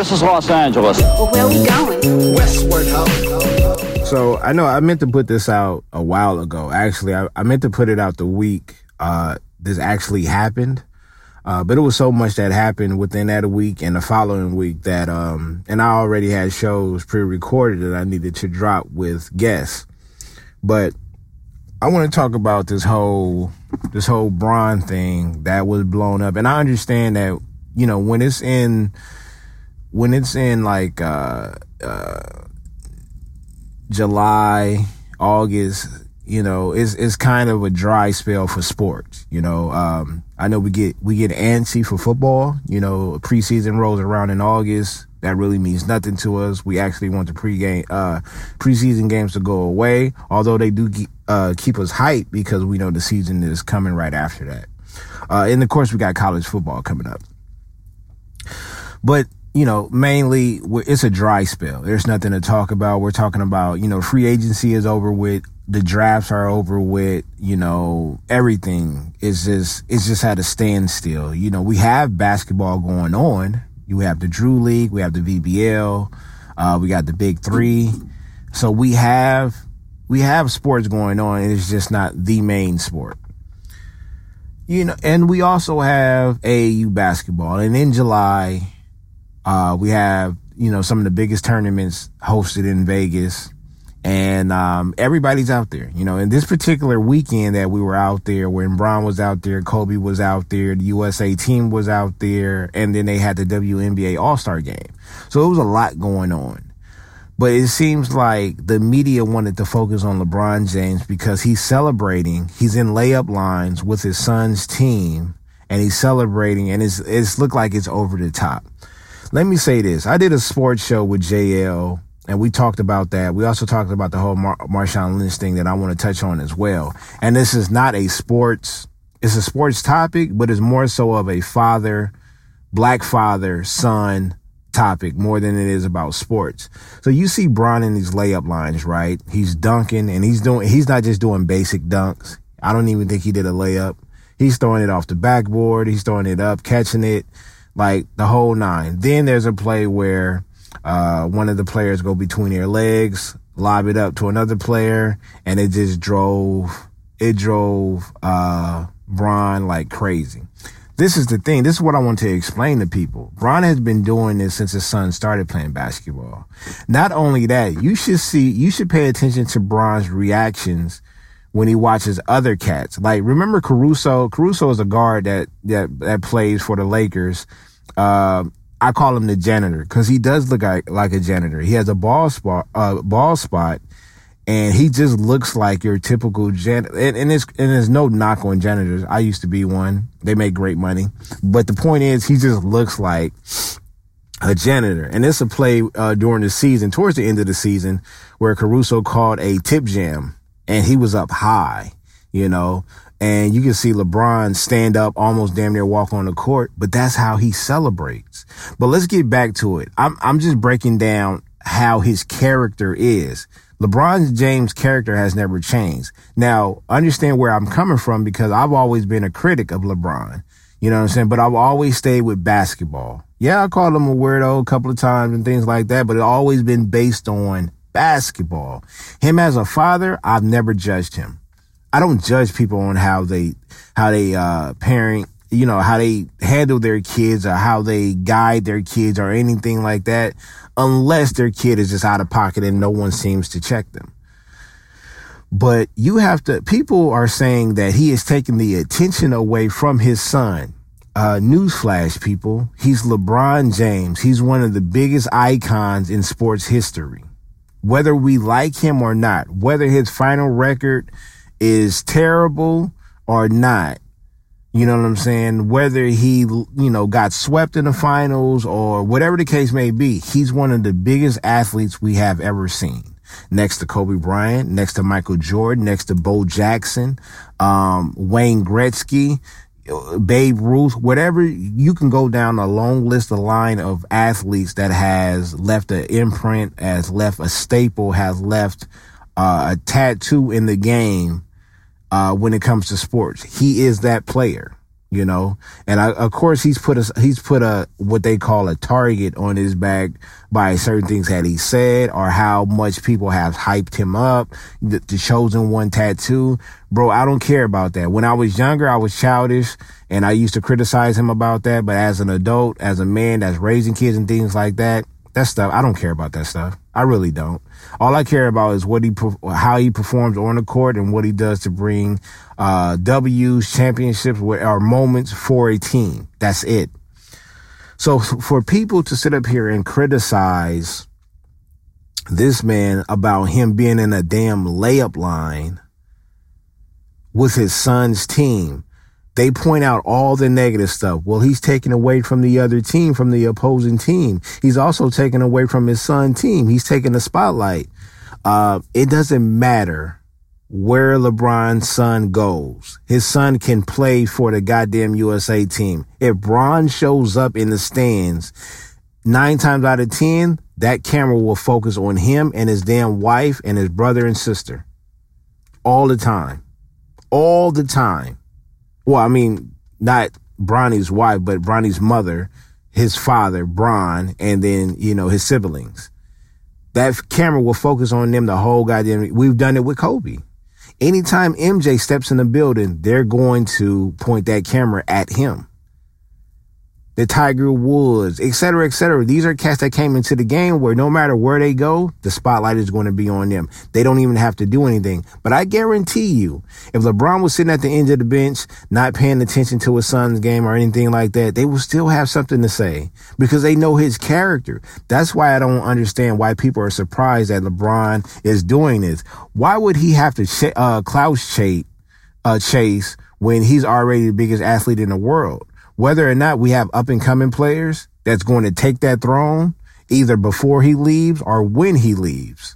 This is Los Angeles. Well, where we going? Westward, ho. So I know I meant to put this out a while ago. Actually, I, I meant to put it out the week uh, this actually happened. Uh, but it was so much that happened within that week and the following week that, um, and I already had shows pre-recorded that I needed to drop with guests. But I want to talk about this whole, this whole Bron thing that was blown up. And I understand that, you know, when it's in, when it's in like, uh, uh, July, August, you know, it's, it's kind of a dry spell for sports. You know, um, I know we get, we get antsy for football. You know, preseason rolls around in August. That really means nothing to us. We actually want the pregame, uh, preseason games to go away, although they do, uh, keep us hyped because we know the season is coming right after that. Uh, and of course we got college football coming up. But you know, mainly it's a dry spell. There's nothing to talk about. We're talking about, you know, free agency is over with. The drafts are over with. You know, everything is just, it's just at a standstill. You know, we have basketball going on. You have the Drew League. We have the VBL. Uh, we got the big three. So we have, we have sports going on. It's just not the main sport you know, and we also have AAU basketball. And in July, uh, we have, you know, some of the biggest tournaments hosted in Vegas and, um, everybody's out there, you know, in this particular weekend that we were out there when Bron was out there, Kobe was out there, the USA team was out there, and then they had the WNBA All-Star game. So it was a lot going on. But it seems like the media wanted to focus on LeBron James because he's celebrating. He's in layup lines with his son's team and he's celebrating and it's, it's looked like it's over the top. Let me say this. I did a sports show with JL and we talked about that. We also talked about the whole Mar- Marshawn Lynch thing that I want to touch on as well. And this is not a sports, it's a sports topic, but it's more so of a father, black father, son, topic more than it is about sports. So you see Bron in these layup lines, right? He's dunking and he's doing, he's not just doing basic dunks. I don't even think he did a layup. He's throwing it off the backboard. He's throwing it up, catching it, like the whole nine. Then there's a play where, uh, one of the players go between their legs, lob it up to another player, and it just drove, it drove, uh, Bron like crazy this is the thing. This is what I want to explain to people. Bron has been doing this since his son started playing basketball. Not only that, you should see, you should pay attention to Bron's reactions when he watches other cats. Like, remember Caruso? Caruso is a guard that, that, that plays for the Lakers. Uh, I call him the janitor because he does look like, like a janitor. He has a ball spot, uh, ball spot and he just looks like your typical janitor. And, and, it's, and there's no knock on janitors. I used to be one. They make great money. But the point is, he just looks like a janitor. And it's a play, uh, during the season, towards the end of the season, where Caruso called a tip jam and he was up high, you know, and you can see LeBron stand up, almost damn near walk on the court, but that's how he celebrates. But let's get back to it. I'm, I'm just breaking down how his character is. LeBron James' character has never changed. Now, understand where I'm coming from because I've always been a critic of LeBron. You know what I'm saying? But I've always stayed with basketball. Yeah, I called him a weirdo a couple of times and things like that, but it's always been based on basketball. Him as a father, I've never judged him. I don't judge people on how they, how they, uh, parent, you know, how they handle their kids or how they guide their kids or anything like that unless their kid is just out of pocket and no one seems to check them. But you have to, people are saying that he is taking the attention away from his son. Uh, newsflash, people. He's LeBron James. He's one of the biggest icons in sports history. Whether we like him or not, whether his final record is terrible or not, You know what I'm saying? Whether he, you know, got swept in the finals or whatever the case may be, he's one of the biggest athletes we have ever seen. Next to Kobe Bryant, next to Michael Jordan, next to Bo Jackson, um, Wayne Gretzky, Babe Ruth, whatever you can go down a long list, a line of athletes that has left an imprint, has left a staple, has left uh, a tattoo in the game uh, when it comes to sports. He is that player, you know. And I, of course, he's put a he's put a what they call a target on his back by certain things that he said or how much people have hyped him up. The, the chosen one tattoo, bro. I don't care about that. When I was younger, I was childish and I used to criticize him about that. But as an adult, as a man that's raising kids and things like that, that stuff, I don't care about that stuff. I really don't. All I care about is what he, how he performs on the court and what he does to bring, uh, W's, championships, or moments for a team. That's it. So for people to sit up here and criticize this man about him being in a damn layup line with his son's team, they point out all the negative stuff. Well, he's taken away from the other team, from the opposing team. He's also taken away from his son team. He's taken the spotlight. Uh, it doesn't matter where LeBron's son goes. His son can play for the goddamn USA team. If Bron shows up in the stands, nine times out of 10, that camera will focus on him and his damn wife and his brother and sister. All the time. All the time. Well, I mean, not Bronny's wife, but Bronny's mother, his father, Bron, and then, you know, his siblings. That camera will focus on them the whole goddamn. We've done it with Kobe. Anytime MJ steps in the building, they're going to point that camera at him the Tiger Woods, et cetera, et cetera. These are cats that came into the game where no matter where they go, the spotlight is going to be on them. They don't even have to do anything. But I guarantee you, if LeBron was sitting at the end of the bench, not paying attention to his son's game or anything like that, they will still have something to say because they know his character. That's why I don't understand why people are surprised that LeBron is doing this. Why would he have to ch- uh, Klaus chase, uh, chase when he's already the biggest athlete in the world? Whether or not we have up and coming players that's going to take that throne either before he leaves or when he leaves.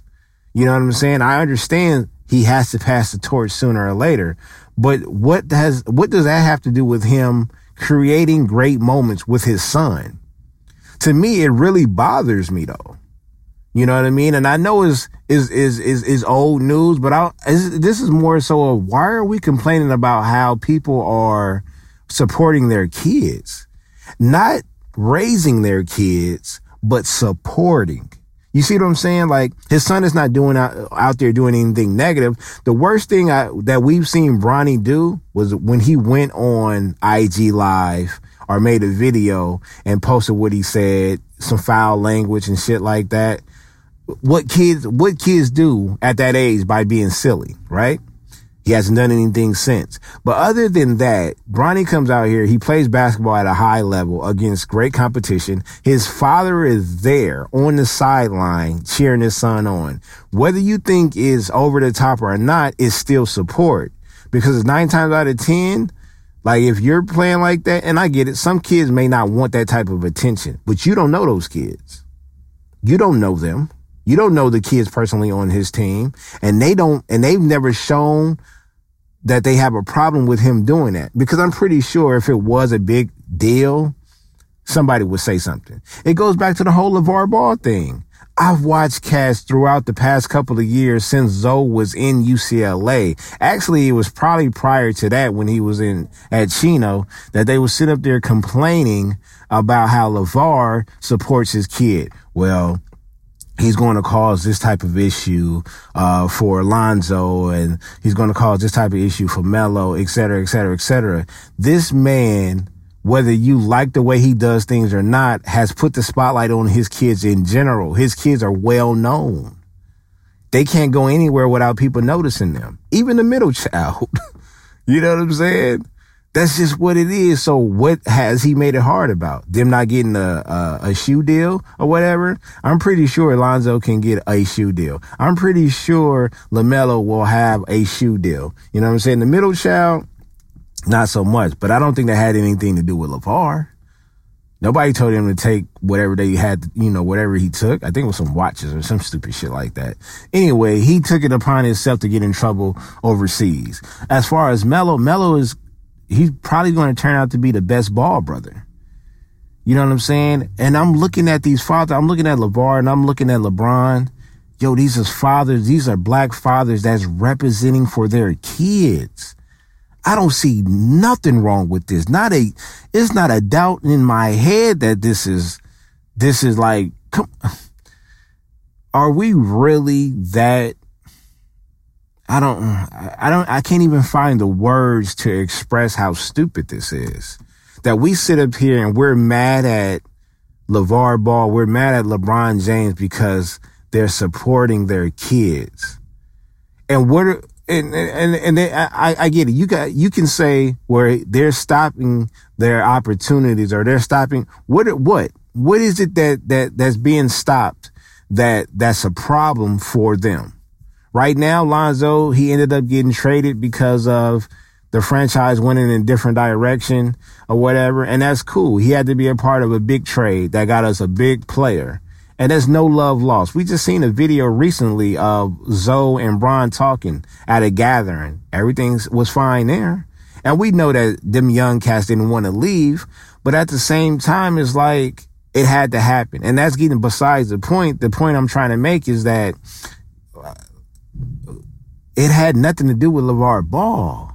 You know what I'm saying? I understand he has to pass the torch sooner or later, but what has, what does that have to do with him creating great moments with his son? To me, it really bothers me though. You know what I mean? And I know is is is is is old news, but I this is more so of why are we complaining about how people are supporting their kids, not raising their kids, but supporting. You see what I'm saying? Like his son is not doing out, out there doing anything negative. The worst thing I, that we've seen Bronny do was when he went on IG live or made a video and posted what he said, some foul language and shit like that. What kids, what kids do at that age by being silly, right? He hasn't done anything since. But other than that, Bronny comes out here. He plays basketball at a high level against great competition. His father is there on the sideline cheering his son on. Whether you think is over the top or not is still support because nine times out of 10, like if you're playing like that, and I get it, some kids may not want that type of attention, but you don't know those kids. You don't know them. You don't know the kids personally on his team and they don't, and they've never shown that they have a problem with him doing that because I'm pretty sure if it was a big deal, somebody would say something. It goes back to the whole LaVar Ball thing. I've watched cast throughout the past couple of years since Zo was in UCLA. Actually, it was probably prior to that when he was in at Chino that they would sit up there complaining about how LaVar supports his kid. Well, he's going to cause this type of issue uh, for Alonzo, and he's going to cause this type of issue for Melo, et cetera, et cetera, et cetera. This man, whether you like the way he does things or not, has put the spotlight on his kids in general. His kids are well known. They can't go anywhere without people noticing them, even the middle child. you know what I'm saying? That's just what it is. So what has he made it hard about? Them not getting a, a, a shoe deal or whatever? I'm pretty sure Alonzo can get a shoe deal. I'm pretty sure LaMelo will have a shoe deal. You know what I'm saying? The middle child, not so much. But I don't think that had anything to do with LaVar. Nobody told him to take whatever they had, you know, whatever he took. I think it was some watches or some stupid shit like that. Anyway, he took it upon himself to get in trouble overseas. As far as Melo, Melo is, he's probably going to turn out to be the best ball brother. You know what I'm saying? And I'm looking at these fathers, I'm looking at LaVar and I'm looking at LeBron. Yo, these are fathers, these are black fathers that's representing for their kids. I don't see nothing wrong with this. Not a, it's not a doubt in my head that this is, this is like, come, are we really that? I don't, uh, I don't, I can't even find the words to express how stupid this is. That we sit up here and we're mad at LaVar Ball, we're mad at LeBron James because they're supporting their kids. And what, and and and they, I I get it. You got you can say where they're stopping their opportunities or they're stopping what what what is it that that that's being stopped that that's a problem for them. Right now, Lonzo he ended up getting traded because of the franchise went in a different direction or whatever, and that's cool. He had to be a part of a big trade that got us a big player. And there's no love lost. We just seen a video recently of Zo and Bron talking at a gathering. Everything was fine there. And we know that them young cats didn't want to leave, but at the same time, it's like it had to happen. And that's getting besides the point. The point I'm trying to make is that it had nothing to do with LaVar Ball.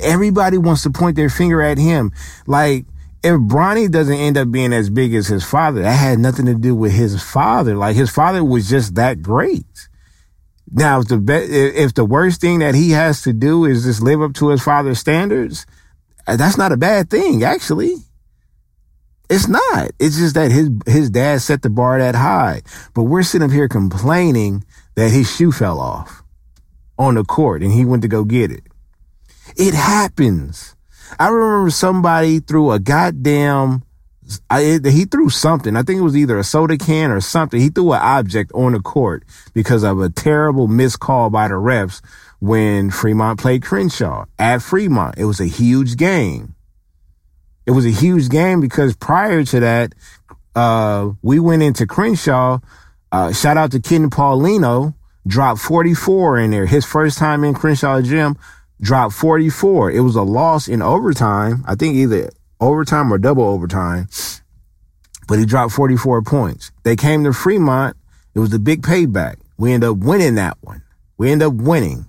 Everybody wants to point their finger at him. Like, if Bronny doesn't end up being as big as his father, that had nothing to do with his father. Like his father was just that great. Now, if the be- if the worst thing that he has to do is just live up to his father's standards, uh, that's not a bad thing, actually. It's not. It's just that his his dad set the bar that high. But we're sitting up here complaining that his shoe fell off on the court and he went to go get it. It happens. I remember somebody threw a goddamn, I, he threw something. I think it was either a soda can or something. He threw an object on the court because of a terrible missed call by the refs when Fremont played Crenshaw at Fremont. It was a huge game. It was a huge game because prior to that, uh, we went into Crenshaw. Uh, shout out to Ken Paulino, dropped 44 in there. His first time in Crenshaw Gym dropped 44. It was a loss in overtime. I think either overtime or double overtime, but he dropped 44 points. They came to Fremont. It was the big payback. We ended up winning that one. We ended up winning.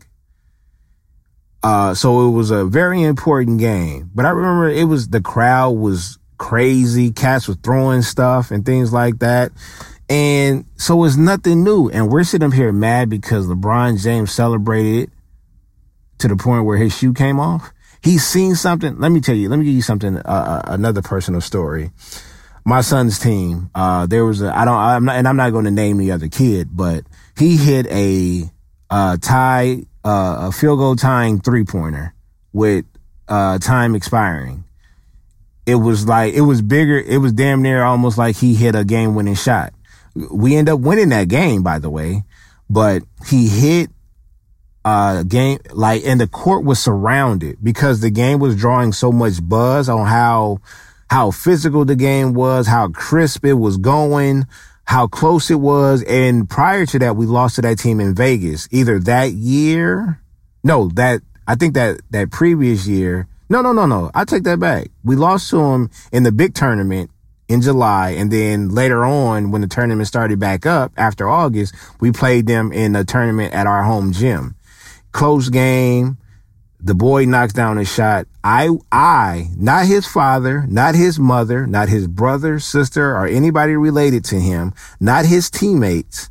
Uh, so it was a very important game. But I remember it was the crowd was crazy. Cats were throwing stuff and things like that. And so it's nothing new. And we're sitting up here mad because LeBron James celebrated to the point where his shoe came off. He's seen something. Let me tell you, let me give you something, uh, uh, another personal story. My son's team, uh, there was a, I don't, I'm not, and I'm not going to name the other kid, but he hit a, uh, tie, uh, a field goal tying three pointer with, uh, time expiring. It was like, it was bigger. It was damn near almost like he hit a game winning shot. We end up winning that game, by the way, but he hit uh game like and the court was surrounded because the game was drawing so much buzz on how how physical the game was, how crisp it was going, how close it was. And prior to that, we lost to that team in Vegas. Either that year, no, that I think that that previous year. No, no, no, no. I take that back. We lost to them in the big tournament in July. And then later on, when the tournament started back up after August, we played them in a tournament at our home gym close game. The boy knocks down a shot. I, I, not his father, not his mother, not his brother, sister, or anybody related to him, not his teammates.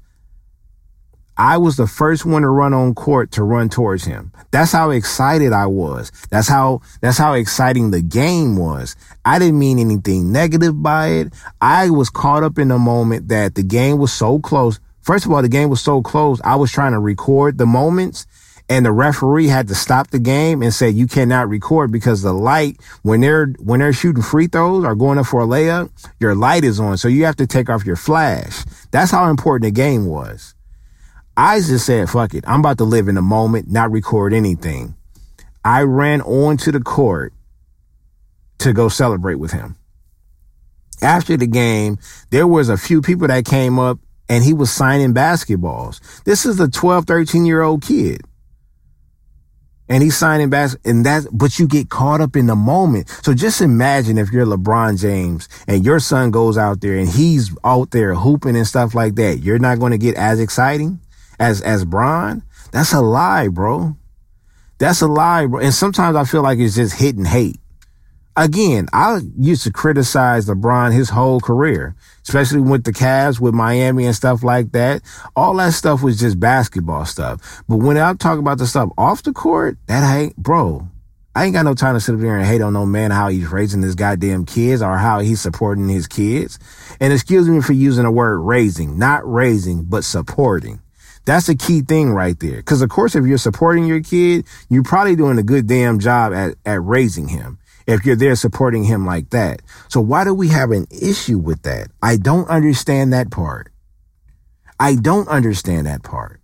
I was the first one to run on court to run towards him. That's how excited I was. That's how, that's how exciting the game was. I didn't mean anything negative by it. I was caught up in the moment that the game was so close. First of all, the game was so close. I was trying to record the moments and the referee had to stop the game and say you cannot record because the light when they're when they're shooting free throws or going up for a layup, your light is on, so you have to take off your flash. That's how important the game was. I just said, "Fuck it, I'm about to live in the moment, not record anything." I ran onto the court to go celebrate with him. After the game, there was a few people that came up and he was signing basketballs. This is a 12, 13 year old kid. And he's signing bas and that, but you get caught up in the moment. So just imagine if you're LeBron James and your son goes out there and he's out there hooping and stuff like that. You're not going to get as exciting as, as Bron. That's a lie, bro. That's a lie, bro. And sometimes I feel like it's just and hate. Again, I used to criticize LeBron his whole career, especially with the Cavs, with Miami and stuff like that. All that stuff was just basketball stuff. But when I talk about the stuff off the court, that ain't, bro, I ain't got no time to sit up there and hate on no man how he's raising his goddamn kids or how he's supporting his kids. And excuse me for using the word raising, not raising, but supporting. That's a key thing right there. Cause of course, if you're supporting your kid, you're probably doing a good damn job at, at raising him if you're there supporting him like that. So why do we have an issue with that? I don't understand that part. I don't understand that part.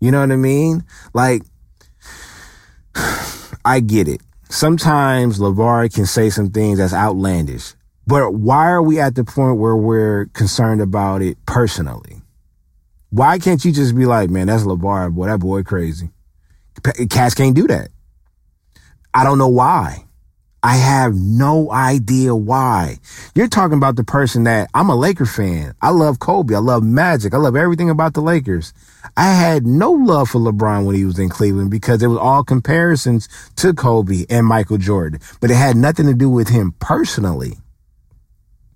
You know what I mean? Like, I get it. Sometimes LaVar can say some things that's outlandish, but why are we at the point where we're concerned about it personally? Why can't you just be like, man, that's LaVar, boy, that boy crazy. Cats can't do that. I don't know why. I have no idea why. You're talking about the person that I'm a Laker fan. I love Kobe. I love Magic. I love everything about the Lakers. I had no love for LeBron when he was in Cleveland because it was all comparisons to Kobe and Michael Jordan, but it had nothing to do with him personally.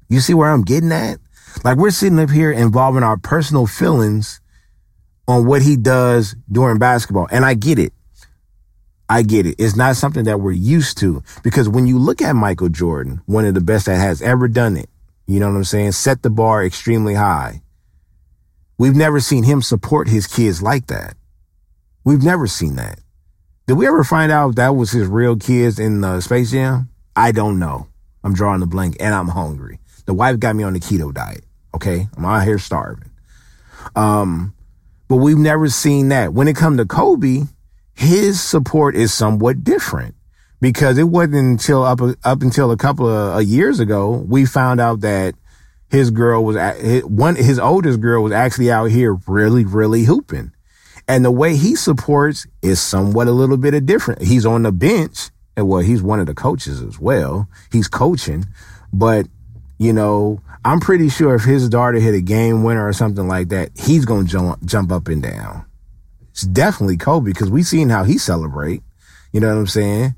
You see where I'm getting at? Like we're sitting up here involving our personal feelings on what he does during basketball. And I get it. I get it. It's not something that we're used to because when you look at Michael Jordan, one of the best that has ever done it, you know what I'm saying? Set the bar extremely high. We've never seen him support his kids like that. We've never seen that. Did we ever find out that was his real kids in uh, Space Jam? I don't know. I'm drawing the blank and I'm hungry. The wife got me on the keto diet. Okay. I'm out here starving. Um, but we've never seen that. When it come to Kobe, his support is somewhat different because it wasn't until up up until a couple of years ago we found out that his girl was his, one his oldest girl was actually out here really really hooping, and the way he supports is somewhat a little bit of different. He's on the bench, and well, he's one of the coaches as well. He's coaching, but you know, I'm pretty sure if his daughter hit a game winner or something like that, he's gonna jump jump up and down it's definitely Kobe because we seen how he celebrate. You know what I'm saying?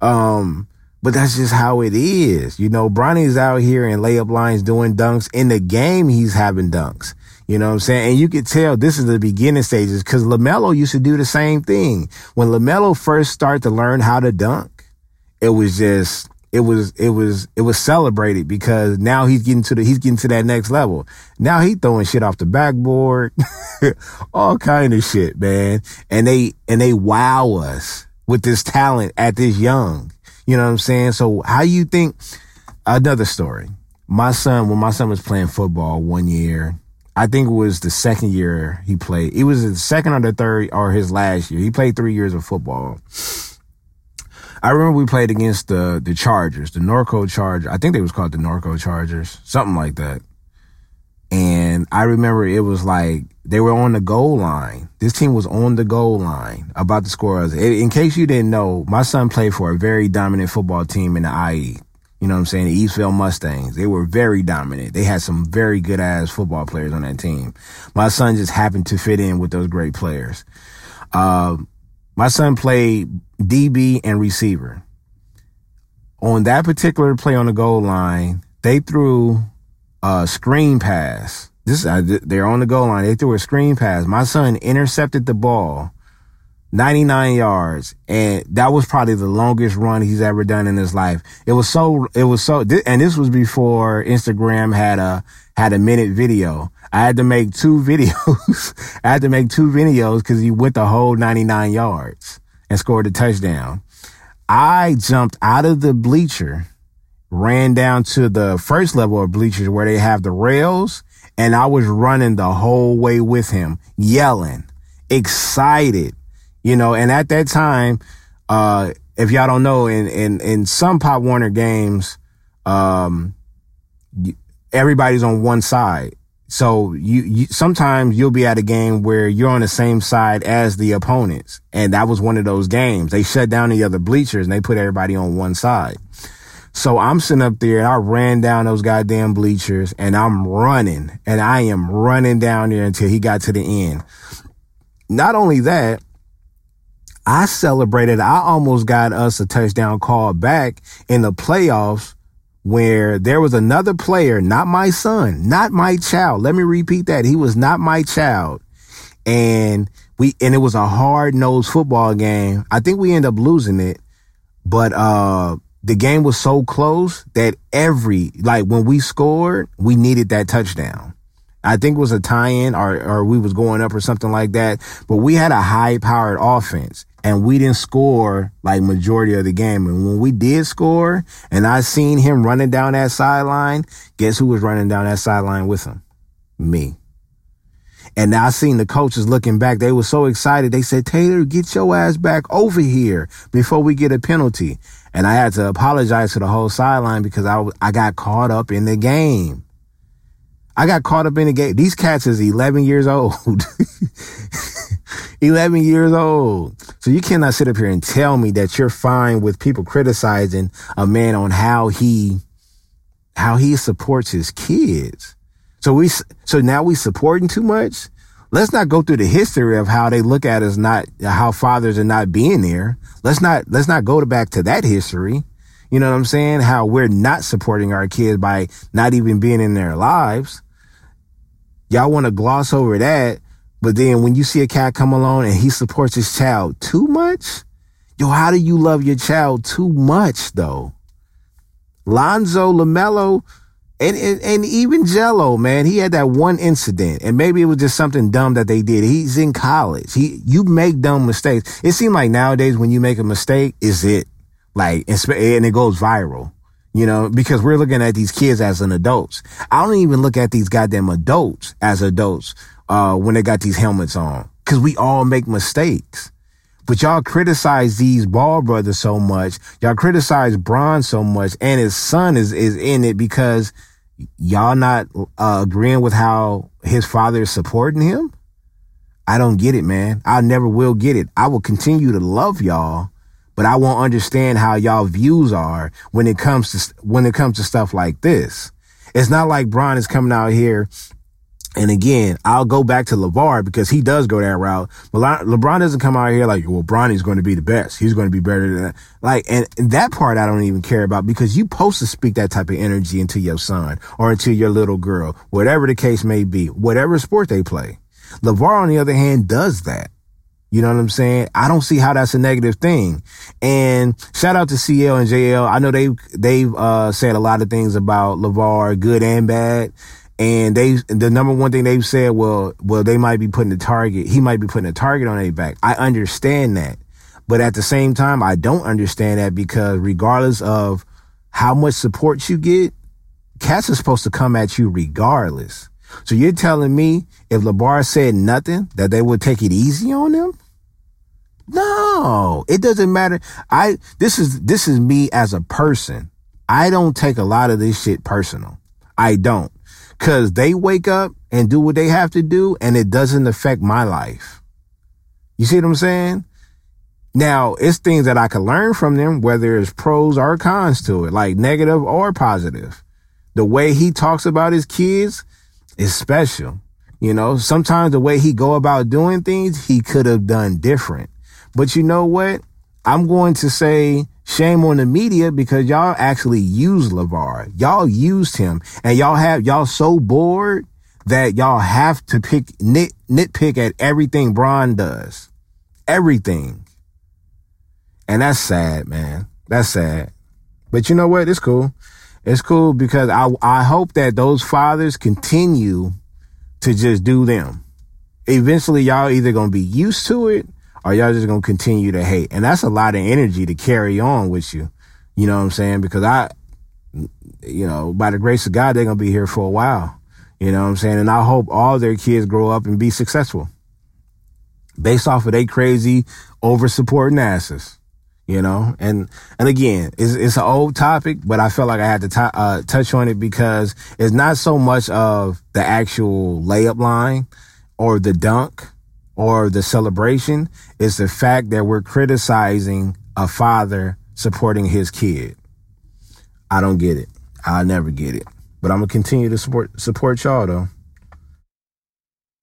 Um, but that's just how it is. You know, Bronny's out here in layup lines doing dunks. In the game, he's having dunks. You know what I'm saying? And you could tell this is the beginning stages because LaMelo used to do the same thing. When LaMelo first started to learn how to dunk, it was just, it was it was it was celebrated because now he's getting to the he's getting to that next level. Now he throwing shit off the backboard, all kind of shit, man. And they and they wow us with this talent at this young. You know what I'm saying? So how you think another story? My son, when my son was playing football one year, I think it was the second year he played. It was the second or the third or his last year. He played three years of football I remember we played against the the Chargers, the Norco Chargers. I think they was called the Norco Chargers, something like that. And I remember it was like they were on the goal line. This team was on the goal line about to score us. In case you didn't know, my son played for a very dominant football team in the IE. You know what I'm saying? The Eastvale Mustangs. They were very dominant. They had some very good ass football players on that team. My son just happened to fit in with those great players. Uh, my son played DB and receiver. On that particular play on the goal line, they threw a screen pass. This uh, they're on the goal line. They threw a screen pass. My son intercepted the ball 99 yards. And that was probably the longest run he's ever done in his life. It was so, it was so, and this was before Instagram had a, had a minute video. I had to make two videos. I had to make two videos because he went the whole 99 yards and scored a touchdown. I jumped out of the bleacher, ran down to the first level of bleachers where they have the rails, and I was running the whole way with him, yelling, excited you know, and at that time, uh, if y'all don't know, in in in some Pop Warner games, um, everybody's on one side. So you, you, sometimes you'll be at a game where you're on the same side as the opponents. And that was one of those games. They shut down the other bleachers and they put everybody on one side. So I'm sitting up there and I ran down those goddamn bleachers and I'm running and I am running down there until he got to the end. Not only that, I celebrated. I almost got us a touchdown call back in the playoffs where there was another player, not my son, not my child. Let me repeat that. He was not my child. And we, and it was a hard nosed football game. I think we ended up losing it, but, uh, the game was so close that every, like when we scored, we needed that touchdown. I think it was a tie-in or, or we was going up or something like that. But we had a high powered offense and we didn't score like majority of the game. And when we did score and I seen him running down that sideline, guess who was running down that sideline with him? Me. And I seen the coaches looking back. They were so excited. They said, Taylor, get your ass back over here before we get a penalty. And I had to apologize to the whole sideline because I, I got caught up in the game. I got caught up in the game. These cats is 11 years old. 11 years old. So you cannot sit up here and tell me that you're fine with people criticizing a man on how he, how he supports his kids. So we, so now we supporting too much. Let's not go through the history of how they look at us not, how fathers are not being there. Let's not, let's not go back to that history. You know what I'm saying? How we're not supporting our kids by not even being in their lives. Y'all want to gloss over that. But then when you see a cat come along and he supports his child too much, yo, how do you love your child too much though? Lonzo LaMelo and, and, and even Gelo, man, he had that one incident and maybe it was just something dumb that they did. He's in college. He, you make dumb mistakes. It seems like nowadays when you make a mistake, is it like, and it goes viral you know, because we're looking at these kids as an adults. I don't even look at these goddamn adults as adults, uh, when they got these helmets on. Cause we all make mistakes. But y'all criticize these ball brothers so much. Y'all criticize Bron so much and his son is, is in it because y'all not uh, agreeing with how his father is supporting him. I don't get it, man. I never will get it. I will continue to love y'all but I won't understand how y'all views are when it comes to when it comes to stuff like this. It's not like Bron is coming out here. And again, I'll go back to LaVar because he does go that route. But LeBron doesn't come out here like, well, Bronny's going to be the best. He's going to be better than that. Like, and, and that part I don't even care about because you supposed to speak that type of energy into your son or into your little girl, whatever the case may be, whatever sport they play. LaVar, on the other hand, does that. You know what I'm saying? I don't see how that's a negative thing. And shout out to CL and JL. I know they they've uh, said a lot of things about LaVar, good and bad. And they the number one thing they've said, well, well, they might be putting a target. He might be putting a target on their back. I understand that. But at the same time, I don't understand that because regardless of how much support you get, cats are supposed to come at you regardless. So you're telling me if LaVar said nothing, that they would take it easy on them? No, it doesn't matter. I, this is, this is me as a person. I don't take a lot of this shit personal. I don't. Cause they wake up and do what they have to do and it doesn't affect my life. You see what I'm saying? Now, it's things that I can learn from them, whether it's pros or cons to it, like negative or positive. The way he talks about his kids is special. You know, sometimes the way he go about doing things, he could have done different. But you know what? I'm going to say shame on the media because y'all actually used LaVar. Y'all used him and y'all have, y'all so bored that y'all have to pick, nit, nitpick at everything Bron does. Everything. And that's sad, man. That's sad. But you know what? It's cool. It's cool because I, I hope that those fathers continue to just do them. Eventually y'all either going to be used to it or y'all just gonna continue to hate? And that's a lot of energy to carry on with you. You know what I'm saying? Because I, you know, by the grace of God, they're gonna be here for a while. You know what I'm saying? And I hope all their kids grow up and be successful based off of they crazy over supporting asses. You know? And and again it's, it's an old topic but i felt like i had to t- uh, touch on it because it's not so much of the actual layup line or the dunk or the celebration. It's the fact that we're criticizing a father supporting his kid. I don't get it. I'll never get it. But i'm gonna continue to support support y'all though